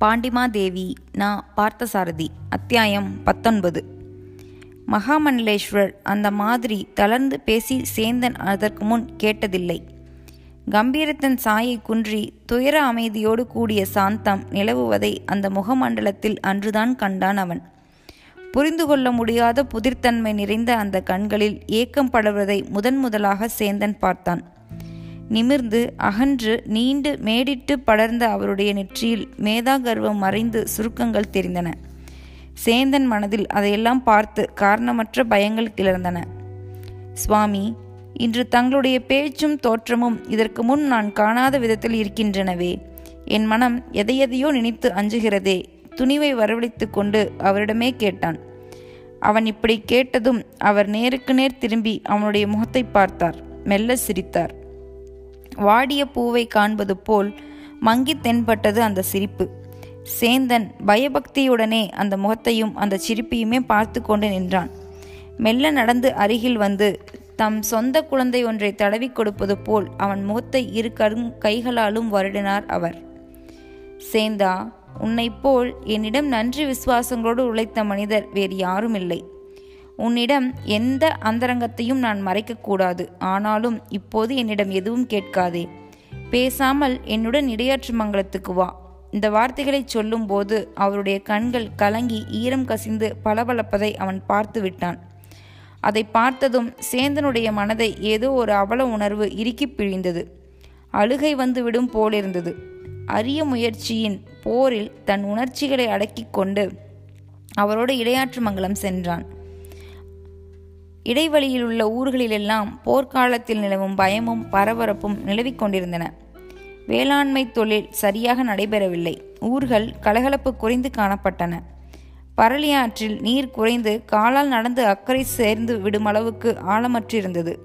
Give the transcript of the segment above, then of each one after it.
பாண்டிமாதேவி நா பார்த்தசாரதி அத்தியாயம் பத்தொன்பது. மகாமண்டலேஸ்வரர் அந்த மாதிரி தளர்ந்து பேசி சேந்தன் அதற்கு முன் கேட்டதில்லை. கம்பீரத்தன் சாயை குன்றி துயர அமைதியோடு கூடிய சாந்தம் நிலவுவதை அந்த முகமண்டலத்தில் அன்றுதான் கண்டான் அவன். புரிந்து கொள்ள முடியாத புதிர்த்தன்மை நிறைந்த அந்த கண்களில் ஏக்கம் படர்வதை முதன் முதலாக சேந்தன் பார்த்தான். நிமிர்ந்து அகன்று நீண்டு மேடிட்டு படர்ந்த அவருடைய நெற்றியில் மேதாகர்வம் மறைந்து சுருக்கங்கள் தெரிந்தன. சேந்தன் மனதில் அதையெல்லாம் பார்த்து காரணமற்ற பயங்கள் கிளர்ந்தன. சுவாமி இன்று தங்களுடைய பேச்சும் தோற்றமும் இதற்கு முன் நான் காணாத விதத்தில் இருக்கின்றனவே. என் மனம் எதையெதையோ நினைத்து அஞ்சுகிறதே துணிவை வரவழைத்து கொண்டு அவரிடமே கேட்டான். அவன் இப்படி கேட்டதும் அவர் நேருக்கு நேர் திரும்பி அவனுடைய முகத்தை பார்த்தார். மெல்ல சிரித்தார். வாடிய பூவை காண்பது போல் மங்கி தென்பட்டது அந்த சிரிப்பு. சேந்தன் பயபக்தியுடனே அந்த முகத்தையும் அந்த சிரிப்பையுமே பார்த்து கொண்டு நின்றான். மெல்ல நடந்து அருகில் வந்து தம் சொந்த குழந்தை ஒன்றை தடவி கொடுப்பது போல் அவன் முகத்தை இரு கரும் கைகளாலும் வருடினார் அவர். சேந்தா உன்னைப் போல் என்னிடம் நன்றி விசுவாசங்களோடு உழைத்த மனிதர் வேறு யாரும் இல்லை உன்னிடம் எந்த அந்தரங்கத்தையும் நான் மறைக்கக்கூடாது. ஆனாலும் இப்போது என்னிடம் எதுவும் கேட்காதே. பேசாமல் என்னுடன் இடையாற்று மங்கலத்துக்கு வா. இந்த வார்த்தைகளை சொல்லும்போது அவருடைய கண்கள் கலங்கி ஈரம் கசிந்து பளபளப்பதை அவன் பார்த்து விட்டான். அதை பார்த்ததும் சேந்தனுடைய மனதை ஏதோ ஒரு அவல உணர்வு இறுக்கி பிழிந்தது. அழுகை வந்து விடும் போலிருந்தது. அரிய முயற்சியின் போரில் தன் உணர்ச்சிகளை அடக்கிக் கொண்டு அவரோடு இடையாற்று மங்கலம் சென்றான். இடைவெளியில் உள்ள ஊர்களிலெல்லாம் போர்க்காலத்தில் நிலவும் பயமும் பரபரப்பும் நிலவிக் கொண்டிருந்தன. வேளாண்மை தொழில் சரியாக நடைபெறவில்லை. ஊர்கள் கலகலப்பு குறைந்து காணப்பட்டன. பரளியாற்றில் நீர் குறைந்து காலால் நடந்து அக்கறை சேர்ந்து விடும் அளவுக்கு ஆழமற்றிருந்தது.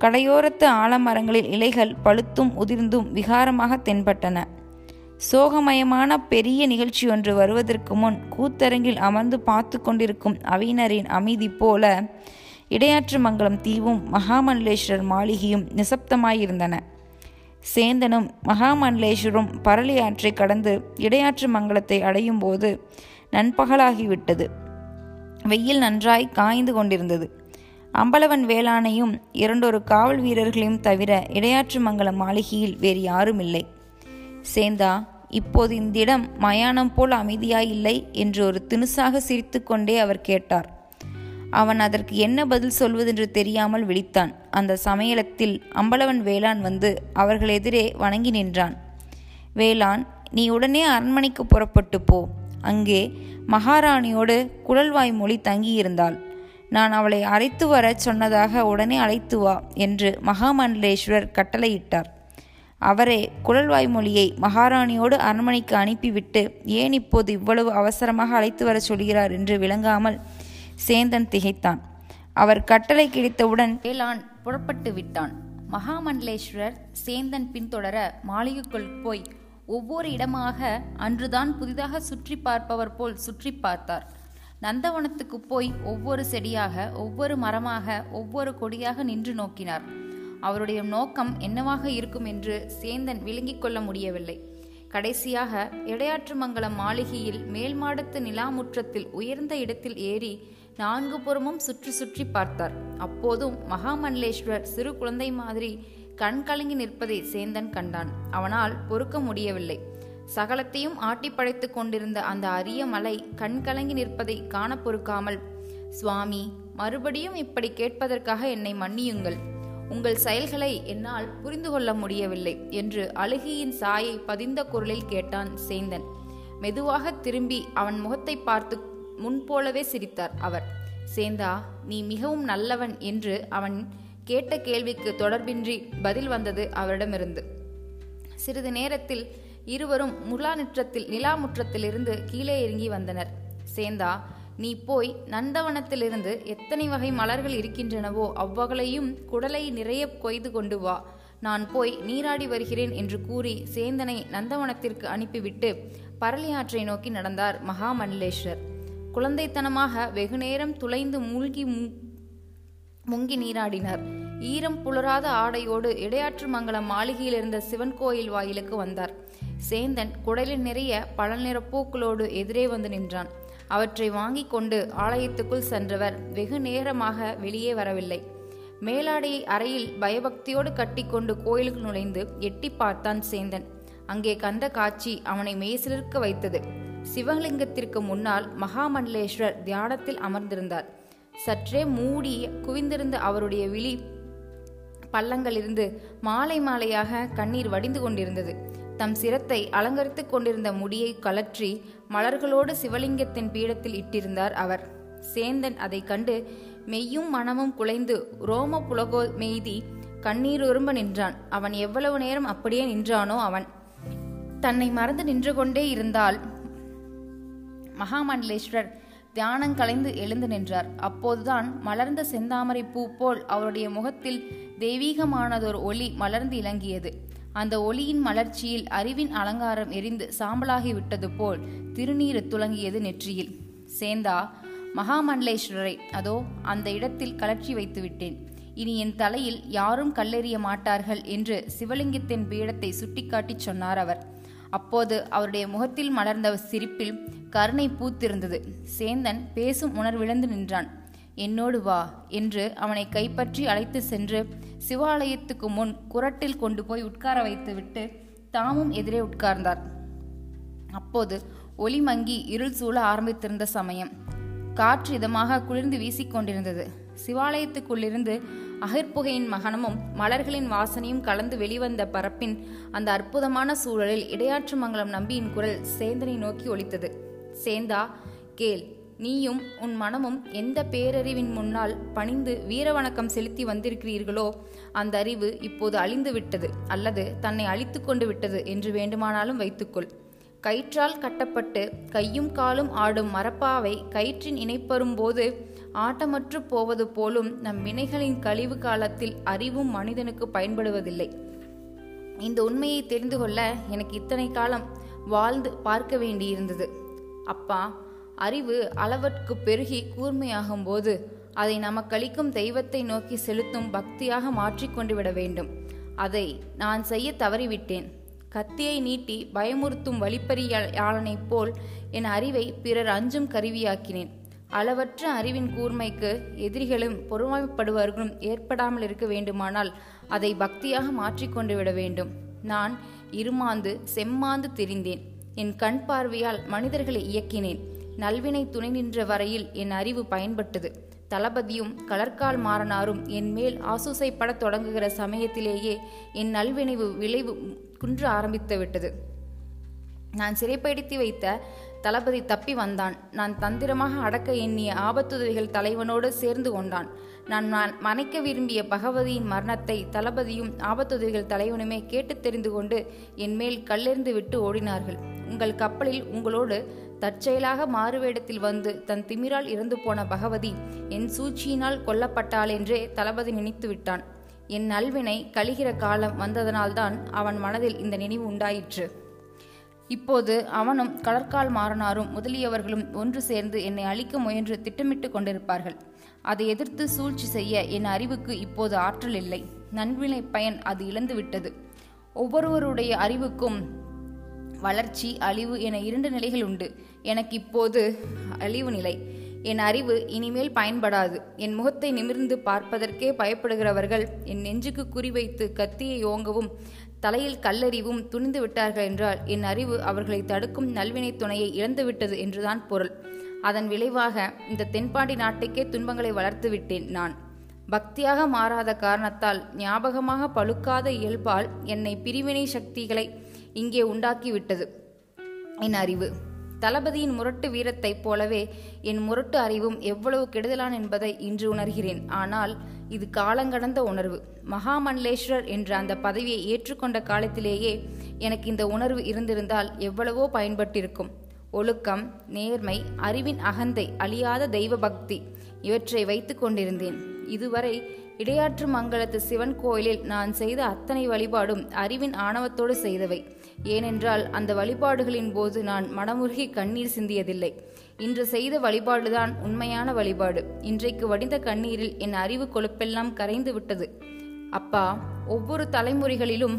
கடையோரத்து ஆலமரங்களில் இலைகள் பழுத்தும் உதிர்ந்தும் விகாரமாக தென்பட்டன. சோகமயமான பெரிய நிகழ்ச்சி ஒன்று வருவதற்கு முன் கூத்தரங்கில் அமர்ந்து பார்த்து கொண்டிருக்கும் அவையினரின் அமைதி போல இடையாற்று மங்கலம் தீவும் மகாமண்டலேஸ்வரர் மாளிகையும் நிசப்தமாயிருந்தன. சேந்தனும் மகாமண்டலேஸ்வரும் பரளி ஆற்றை கடந்து இடையாற்று மங்கலத்தை அடையும் போது நண்பகலாகிவிட்டது. வெயில் நன்றாய் காய்ந்து கொண்டிருந்தது. அம்பலவன் வேளானையும் இரண்டொரு காவல் வீரர்களையும் தவிர இடையாற்று மங்கலம் மாளிகையில் வேறு யாரும் இல்லை சேந்தா இப்போது இந்த இடம் மயானம் போல் அமைதியாயில்லை என்று ஒரு தினுசாக சிரித்துக்கொண்டே அவர் கேட்டார். அவன் அதற்கு என்ன பதில் சொல்வதென்று தெரியாமல் விழித்தான். அந்த சமயத்தில் அம்பலவன் வேளான் வந்து அவர்கள் எதிரே வணங்கி நின்றான். வேளான் நீ உடனே அரண்மனைக்கு புறப்பட்டு போ. அங்கே மகாராணியோடு குழல்வாய் மொழி தங்கியிருந்தாள். நான் அவளை அழைத்து வரச் சொன்னதாக உடனே அழைத்து வா என்று மகாமண்டலேஸ்வரர் கட்டளையிட்டார். அவரே குழல்வாய் மொழியை மகாராணியோடு அரண்மனைக்கு அனுப்பிவிட்டு ஏன் இப்போது இவ்வளவு அவசரமாக அழைத்து வரச் சொல்கிறார்? என்று விளங்காமல் சேந்தன் திகைத்தான். அவர் கட்டளை கிடைத்தவுடன் வேளான் புறப்பட்டு விட்டான். மகாமண்டலேஸ்வரர் சேந்தன் பின்தொடர மாளிகைக்குள் போய் ஒவ்வொரு இடமாக அன்றுதான் புதிதாக சுற்றி பார்ப்பவர் போல் சுற்றி பார்த்தார். நந்தவனத்துக்கு போய் ஒவ்வொரு செடியாக ஒவ்வொரு மரமாக ஒவ்வொரு கொடியாக நின்று நோக்கினார். அவருடைய நோக்கம் என்னவாக இருக்கும் என்று சேந்தன் விளங்கிக் கொள்ள முடியவில்லை. கடைசியாக இடையாற்றுமங்கலம் மாளிகையில் மேல் மாடத்து நிலாமுற்றத்தில் உயர்ந்த இடத்தில் ஏறி நான்கு புறமும் சுற்றி சுற்றி பார்த்தார். அப்போதும் மகாமண்டலேஸ்வர் சிறு குழந்தை மாதிரி கண் கலங்கி நிற்பதை சேந்தன் கண்டான். அவனால் பொறுக்க முடியவில்லை. சகலத்தையும் ஆட்டி படைத்து கொண்டிருந்த அந்த அரிய மலை கண் கலங்கி நிற்பதை காண பொறுக்காமல் சுவாமி மறுபடியும் இப்படி கேட்பதற்காக என்னை மன்னியுங்கள். உங்கள் செயல்களை என்னால் புரிந்து கொள்ள முடியவில்லை என்று அழுகியின் சாயை பதிந்த குரலில் கேட்டான் சேந்தன். மெதுவாக திரும்பி அவன் முகத்தை பார்த்து முன்போலவே சிரித்தார் அவர். சேந்தா நீ மிகவும் நல்லவன் என்று அவன் கேட்ட கேள்விக்கு தொடர்பின்றி பதில் வந்தது அவரிடமிருந்து. சிறிது நேரத்தில் இருவரும் முலாநிற்றத்தில் நிலாமுற்றத்திலிருந்து கீழே இறங்கி வந்தனர். சேந்தா நீ போய் நந்தவனத்திலிருந்து எத்தனை வகை மலர்கள் இருக்கின்றனவோ அவ்வகளையும் குடலை நிறைய கொய்து கொண்டு வா. நான் போய் நீராடி வருகிறேன் என்று கூறி சேந்தனை நந்தவனத்திற்கு அனுப்பிவிட்டு பரளியாற்றை நோக்கி நடந்தார் மகாமண்டலேஸ்வர். குழந்தைத்தனமாக வெகுநேரம் துளைந்து மூழ்கி முங்கி நீராடினார். ஈரம் புலராத ஆடையோடு இடையாற்று மங்கலம் மாளிகையில் இருந்த சிவன் கோயில் வாயிலுக்கு வந்தார். சேந்தன் குடலில் நிறைய பழநிற பூக்களோடு எதிரே வந்து நின்றான். அவற்றை வாங்கிக் கொண்டு ஆலயத்துக்குள் சென்றவர் வெகு நேரமாக வெளியே வரவில்லை. மேலாடையை அறையில் பயபக்தியோடு கட்டிக்கொண்டு கோயிலுக்கு நுழைந்து எட்டி பார்த்தான் சேந்தன். அங்கே கந்த காட்சி அவனை மெய்சிலிருக்க வைத்தது. சிவலிங்கத்திற்கு முன்னால் மகாமண்டலேஸ்வரர் தியானத்தில் அமர்ந்திருந்தார். சற்றே மூடி குவிந்திருந்த அவருடைய விழி பள்ளங்களிலிருந்து மாலை மாலையாக கண்ணீர் வடிந்து கொண்டிருந்தது. தம் சிரத்தை அலங்கரித்துக் கொண்டிருந்த முடியை கலற்றி மலர்களோடு சிவலிங்கத்தின் பீடத்தில் இட்டிருந்தார் அவர். சேந்தன் அதை கண்டு மெய்யும் மனமும் குலைந்து ரோம புலகோ மெய்தி கண்ணீர் உரும்ப நின்றான். அவன் எவ்வளவு நேரம் அப்படியே நின்றானோ அவன். தன்னை மறந்து நின்று கொண்டே இருந்தால் மகாமண்டலேஸ்வரர் தியானம் கலைந்து எழுந்து நின்றார். அப்போதுதான் மலர்ந்த செந்தாமரை பூ போல் அவருடைய முகத்தில் தெய்வீகமானதொரு ஒளி மலர்ந்து இலங்கியது. அந்த ஒளியின் மலர்ச்சியில் அறிவின் அலங்காரம் எரிந்து சாம்பலாகி விட்டது போல் திருநீறு துலங்கியது நெற்றியில். சேந்தா மகாமண்டலேஸ்வரரை அதோ அந்த இடத்தில் கலற்றி வைத்துவிட்டேன். இனி என் தலையில் யாரும் கல்லெறிய மாட்டார்கள் என்று சிவலிங்கத்தின் பீடத்தை சுட்டிக்காட்டிச் சொன்னார் அவர். அப்போது அவருடைய முகத்தில் மலர்ந்த சிரிப்பில் கருணை பூத்திருந்தது. சேந்தன் பேசும் உணர்விழந்து நின்றான். என்னோடு வா என்று அவனை கைப்பற்றி அழைத்து சென்று சிவாலயத்துக்கு முன் குரட்டில் கொண்டு போய் உட்கார வைத்துவிட்டு தாமும் எதிரே உட்கார்ந்தார். அப்போது ஒளி மங்கி இருள் சூழ ஆரம்பித்திருந்த சமயம். காற்று இதமாக குளிர்ந்து வீசிக்கொண்டிருந்தது சிவாலயத்துக்குள்ளிருந்து அகிர்புகையின் மகனமும் மலர்களின் வாசனையும் கலந்து வெளிவந்த பரப்பின் அந்த அற்புதமான சூழலில் இடையாற்று மங்கலம் நம்பியின் குரல் சேந்தனை நோக்கி ஒலித்தது. சேந்தா கேள் நீயும் உன் மனமும் எந்த பேரறிவின் முன்னால் பணிந்து வீரவணக்கம் செலுத்தி வந்திருக்கிறீர்களோ அந்த அறிவு இப்போது அழிந்து விட்டது அல்லது தன்னை அழித்து கொண்டு விட்டது என்று வேண்டுமானாலும் வைத்துக்கொள். கயிற்றால் கட்டப்பட்டு கையும் காலும் ஆடும் மரப்பாவை கயிற்றின் இணைப்பரும் போது ஆட்டமற்று போவது போலும் நம் வினைகளின் கழிவு காலத்தில் அறிவும் மனிதனுக்கு பயன்படுவதில்லை. இந்த உண்மையை தெரிந்து கொள்ள எனக்கு இத்தனை காலம் வாழ்ந்து பார்க்க வேண்டியிருந்தது. அப்பா அறிவு அளவற்கு பெருகி கூர்மையாகும் போது அதை நமக்களிக்கும் தெய்வத்தை நோக்கி செலுத்தும் பக்தியாக மாற்றிக்கொண்டு விட வேண்டும். அதை நான் செய்ய தவறிவிட்டேன். கத்தியை நீட்டி பயமுறுத்தும் வழிப்பறியாளனைப் போல் என் அறிவை பிறர் அஞ்சும் கருவியாக்கினேன். அளவற்ற அறிவின் கூர்மைக்கு எதிரிகளும் பொறுமைப்படுவர்களும் ஏற்படாமல் இருக்க வேண்டுமானால் அதை பக்தியாக மாற்றிக்கொண்டு விட வேண்டும். நான் இருமாந்து செம்மாந்து திரிந்தேன். என் கண் பார்வையால் மனிதர்களை இயக்கினேன். நல்வினை துணை நின்ற வரையில் என் அறிவு பயன்பட்டது. தளபதியும் கலர்கால் மாறனாரும் என் மேல் ஆசூசைப்படத் தொடங்குகிற சமயத்திலேயே என் நல்வினைவு விளைவு குன்று ஆரம்பித்து விட்டது. நான் சிறைப்படுத்தி வைத்த தளபதி தப்பி வந்தான். நான் தந்திரமாக அடக்க எண்ணிய ஆபத்துதவிகள் தலைவனோடு சேர்ந்து கொண்டான். நான் மனைக்க விரும்பிய பகவதியின் மரணத்தை தளபதியும் ஆபத்துதவிகள் தலைவனுமே கேட்டு தெரிந்து கொண்டு என் மேல் கல்லெறிந்து விட்டு ஓடினார்கள். உங்கள் கப்பலில் உங்களோடு தற்செயலாக மாறுவேடத்தில் வந்து தன் திமிரால் இறந்து போன பகவதி என் சூழ்ச்சியினால் கொல்லப்பட்டாளென்றே தளபதி நினைத்து விட்டான். என் நல்வினை கழிகிற காலம் வந்ததனால்தான் அவன் மனதில் இந்த நினைவு உண்டாயிற்று. இப்போது அவனும் கடற்கால் மாறனாரும் முதலியவர்களும் ஒன்று சேர்ந்து என்னை அழிக்க முயன்று திட்டமிட்டு கொண்டிருப்பார்கள். அதை எதிர்த்து சூழ்ச்சி செய்ய என் அறிவுக்கு இப்போது ஆற்றல் இல்லை. நன்வினை பயன் அது இழந்துவிட்டது. ஒவ்வொருவருடைய அறிவுக்கும் வளர்ச்சி அழிவு என இரண்டு நிலைகள் உண்டு. எனக்கு இப்போது அழிவு நிலை. என் அறிவு இனிமேல் பயன்படாது. என் முகத்தை நிமிர்ந்து பார்ப்பதற்கே பயப்படுகிறவர்கள் என் நெஞ்சுக்கு குறிவைத்து கத்தியை ஓங்கவும் தலையில் கல்லறிவும் துணிந்து விட்டார்கள் என்றால் என் அறிவு அவர்களை தடுக்கும் நல்வினை துணையை இழந்துவிட்டது என்றுதான் பொருள். அதன் விளைவாக இந்த தென்பாண்டி நாட்டுக்கே துன்பங்களை வளர்த்து விட்டேன் நான். பக்தியாக மாறாத காரணத்தால் ஞாபகமாக பழுக்காத இயல்பால் என்னை பிரிவினை சக்திகளை இங்கே உண்டாக்கிவிட்டது. என் அறிவு. தளபதியின் முரட்டு வீரத்தைப் போலவே என் முரட்டு அறிவும் எவ்வளவு கெடுதலான் என்பதை இன்று உணர்கிறேன். ஆனால் இது காலங்கடந்த உணர்வு. மகாமண்டலேஸ்வரர் என்ற அந்த பதவியை ஏற்றுக்கொண்ட காலத்திலேயே எனக்கு இந்த உணர்வு இருந்திருந்தால் எவ்வளவோ பயன்பட்டிருக்கும். ஒழுக்கம் நேர்மை அறிவின் அகந்தை அழியாத தெய்வ பக்தி இவற்றை வைத்து கொண்டிருந்தேன். இதுவரை இடையாற்று மங்கலத்து சிவன் கோயிலில் நான் செய்த அத்தனை வழிபாடும் அறிவின் ஆணவத்தோடு செய்தவை. ஏனென்றால் அந்த வழிபாடுகளின் போது நான் மனமுருகி கண்ணீர் சிந்தியதில்லை. இன்று செய்த வழிபாடுதான் உண்மையான வழிபாடு. இன்றைக்கு வடிந்த கண்ணீரில் என் அறிவு கொழுப்பெல்லாம் கரைந்து விட்டது. அப்பா ஒவ்வொரு தலைமுறைகளிலும்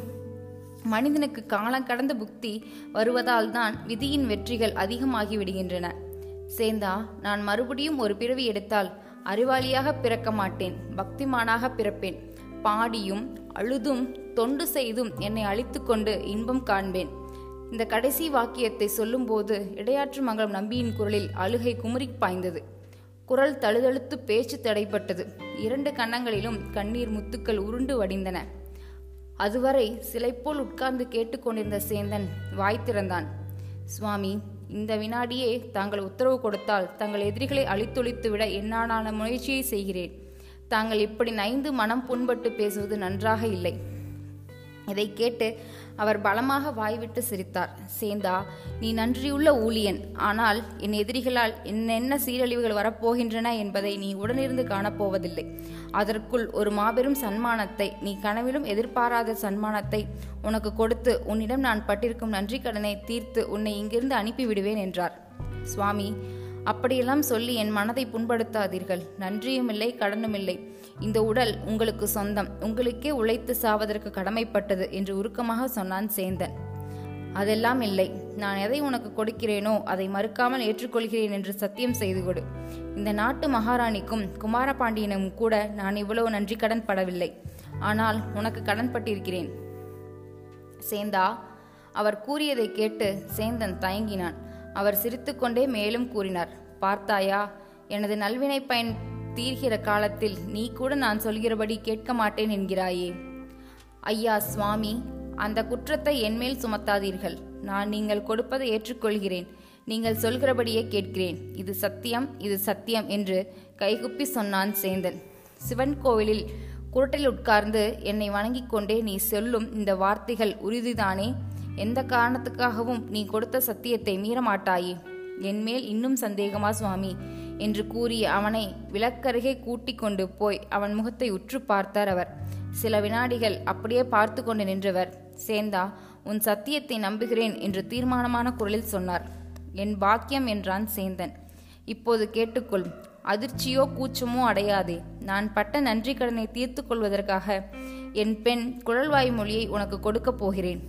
மனிதனுக்கு காலம் கடந்த புக்தி வருவதால் தான் விதியின் வெற்றிகள் அதிகமாகி விடுகின்றன சேந்தா நான் மறுபடியும் ஒரு பிறவி எடுத்தால் அறிவாளியாக பிறக்க மாட்டேன் பக்திமானாக பிறப்பேன். பாடியும் அழுதும் தொண்டு செய்தும் என்னை அழித்து கொண்டு இன்பம் காண்பேன். இந்த கடைசி வாக்கியத்தை சொல்லும்போது இடையாற்று மங்கலம் நம்பியின் குரலில் அழுகை குமுறி பாய்ந்தது. குரல் தழுதழுத்து பேச்சு தடைப்பட்டது இரண்டு கன்னங்களிலும் கண்ணீர் முத்துக்கள் உருண்டு வடிந்தன. அதுவரை சிலை போல் உட்கார்ந்து கேட்டுக்கொண்டிருந்த சேந்தன் வாய் திறந்தான். சுவாமி இந்த வினாடியே தாங்கள் உத்தரவு கொடுத்தால் தங்கள் எதிரிகளை அழித்தொழித்துவிட என்னான முயற்சியை செய்கிறேன். தாங்கள் இப்படி நைந்து மனம் புண்பட்டு பேசுவது நன்றாக இல்லை. இதை கேட்டு அவர் பலமாக வாய்விட்டு சிரித்தார். சேந்தா நீ நன்றியுள்ள ஊழியன். ஆனால் என் எதிரிகளால் என்னென்ன சீரழிவுகள் வரப்போகின்றன என்பதை நீ உடனிருந்து காணப்போவதில்லை. அதற்குள் ஒரு மாபெரும் சன்மானத்தை நீ கனவிலும் எதிர்பாராத சன்மானத்தை உனக்கு கொடுத்து உன்னிடம் நான் பட்டிருக்கும் நன்றி கடனை தீர்த்து உன்னை இங்கிருந்து அனுப்பிவிடுவேன் என்றார். சுவாமி அப்படியெல்லாம் சொல்லி என் மனதை புண்படுத்தாதீர்கள். நன்றியும் இல்லை கடனும் இல்லை. இந்த உடல் உங்களுக்கு சொந்தம். உங்களுக்கே உழைத்து சாவதற்கு கடமைப்பட்டது என்று உருக்கமாக சொன்னான் சேந்தன். அதெல்லாம் இல்லை. நான் எதை உனக்கு கொடுக்கிறேனோ அதை மறுக்காமல் ஏற்றுக்கொள்கிறேன் என்று சத்தியம் செய்து கொடு. இந்த நாட்டு மகாராணிக்கும் குமாரபாண்டியனும் கூட நான் இவ்வளவு நன்றி கடன் படவில்லை. ஆனால் உனக்கு கடன் பட்டிருக்கிறேன். சேந்தா அவர் கூறியதை கேட்டு சேந்தன் தயங்கினான். அவர் சிரித்துக்கொண்டே மேலும் கூறினார் பார்த்தாயா எனது நல்வினை பயன் தீர்கிற காலத்தில் நீ கூட நான் சொல்கிறபடி கேட்க மாட்டேன் என்கிறாயே. ஐயா சுவாமி அந்த குற்றத்தை என்மேல் சுமத்தாதீர்கள். நான் நீங்கள் கொடுப்பதை ஏற்றுக்கொள்கிறேன். நீங்கள் சொல்கிறபடியே கேட்கிறேன். இது சத்தியம் இது சத்தியம் என்று கைகுப்பி சொன்னான் சேந்தன். சிவன் கோவிலில் குரட்டில் உட்கார்ந்து என்னை வணங்கிக் கொண்டே நீ சொல்லும் இந்த வார்த்தைகள் உறுதிதானே? எந்த காரணத்துக்காகவும் நீ கொடுத்த சத்தியத்தை மீறமாட்டாயே? என்மேல் இன்னும் சந்தேகமா சுவாமி? என்று கூறி அவனை விளக்கருகே கூட்டிக் கொண்டு போய் அவன் முகத்தை உற்று பார்த்தார் அவர். சில வினாடிகள் அப்படியே பார்த்து கொண்டு நின்றவர். சேந்தா உன் சத்தியத்தை நம்புகிறேன் என்று தீர்மானமான குரலில் சொன்னார். என் பாக்கியம் என்றான் சேந்தன். இப்போது கேட்டுக்கொள். அதிர்ச்சியோ கூச்சமோ அடையாதே. நான் பட்ட நன்றி கடனை தீர்த்து கொள்வதற்காக என் பெண் குழல்வாய் மொழியை உனக்கு கொடுக்கப் போகிறேன்.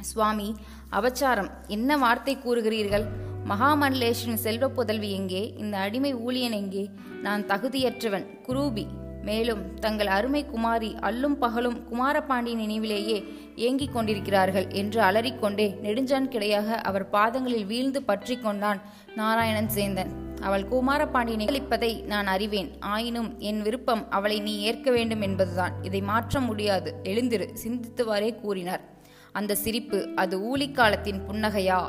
சுவாமி அவச்சாரம் என்ன வார்த்தை கூறுகிறீர்கள்? மகாமண்டலேஸ்வரின் செல்வ புதல்வி எங்கே? இந்த அடிமை ஊழியன் எங்கே? நான் தகுதியற்றவன் குரூபி. மேலும் தங்கள் அருமை குமாரி அல்லும் பகலும் குமாரபாண்டி நினைவிலேயே ஏங்கிக் கொண்டிருக்கிறார்கள் என்று அலறிக்கொண்டே நெடுஞ்சான் கிடையாக அவர் பாதங்களில் வீழ்ந்து பற்றி கொண்டான் நாராயணன் சேந்தன். அவள் குமாரபாண்டியனை அளிப்பதை நான் அறிவேன். ஆயினும் என் விருப்பம் அவளை நீ ஏற்க வேண்டும் என்பதுதான். இதை மாற்ற முடியாது. எழுந்திரு சிந்தித்துவாரே கூறினார். அந்த சிரிப்பு அது ஊழிக்காலத்தின் புன்னகையா?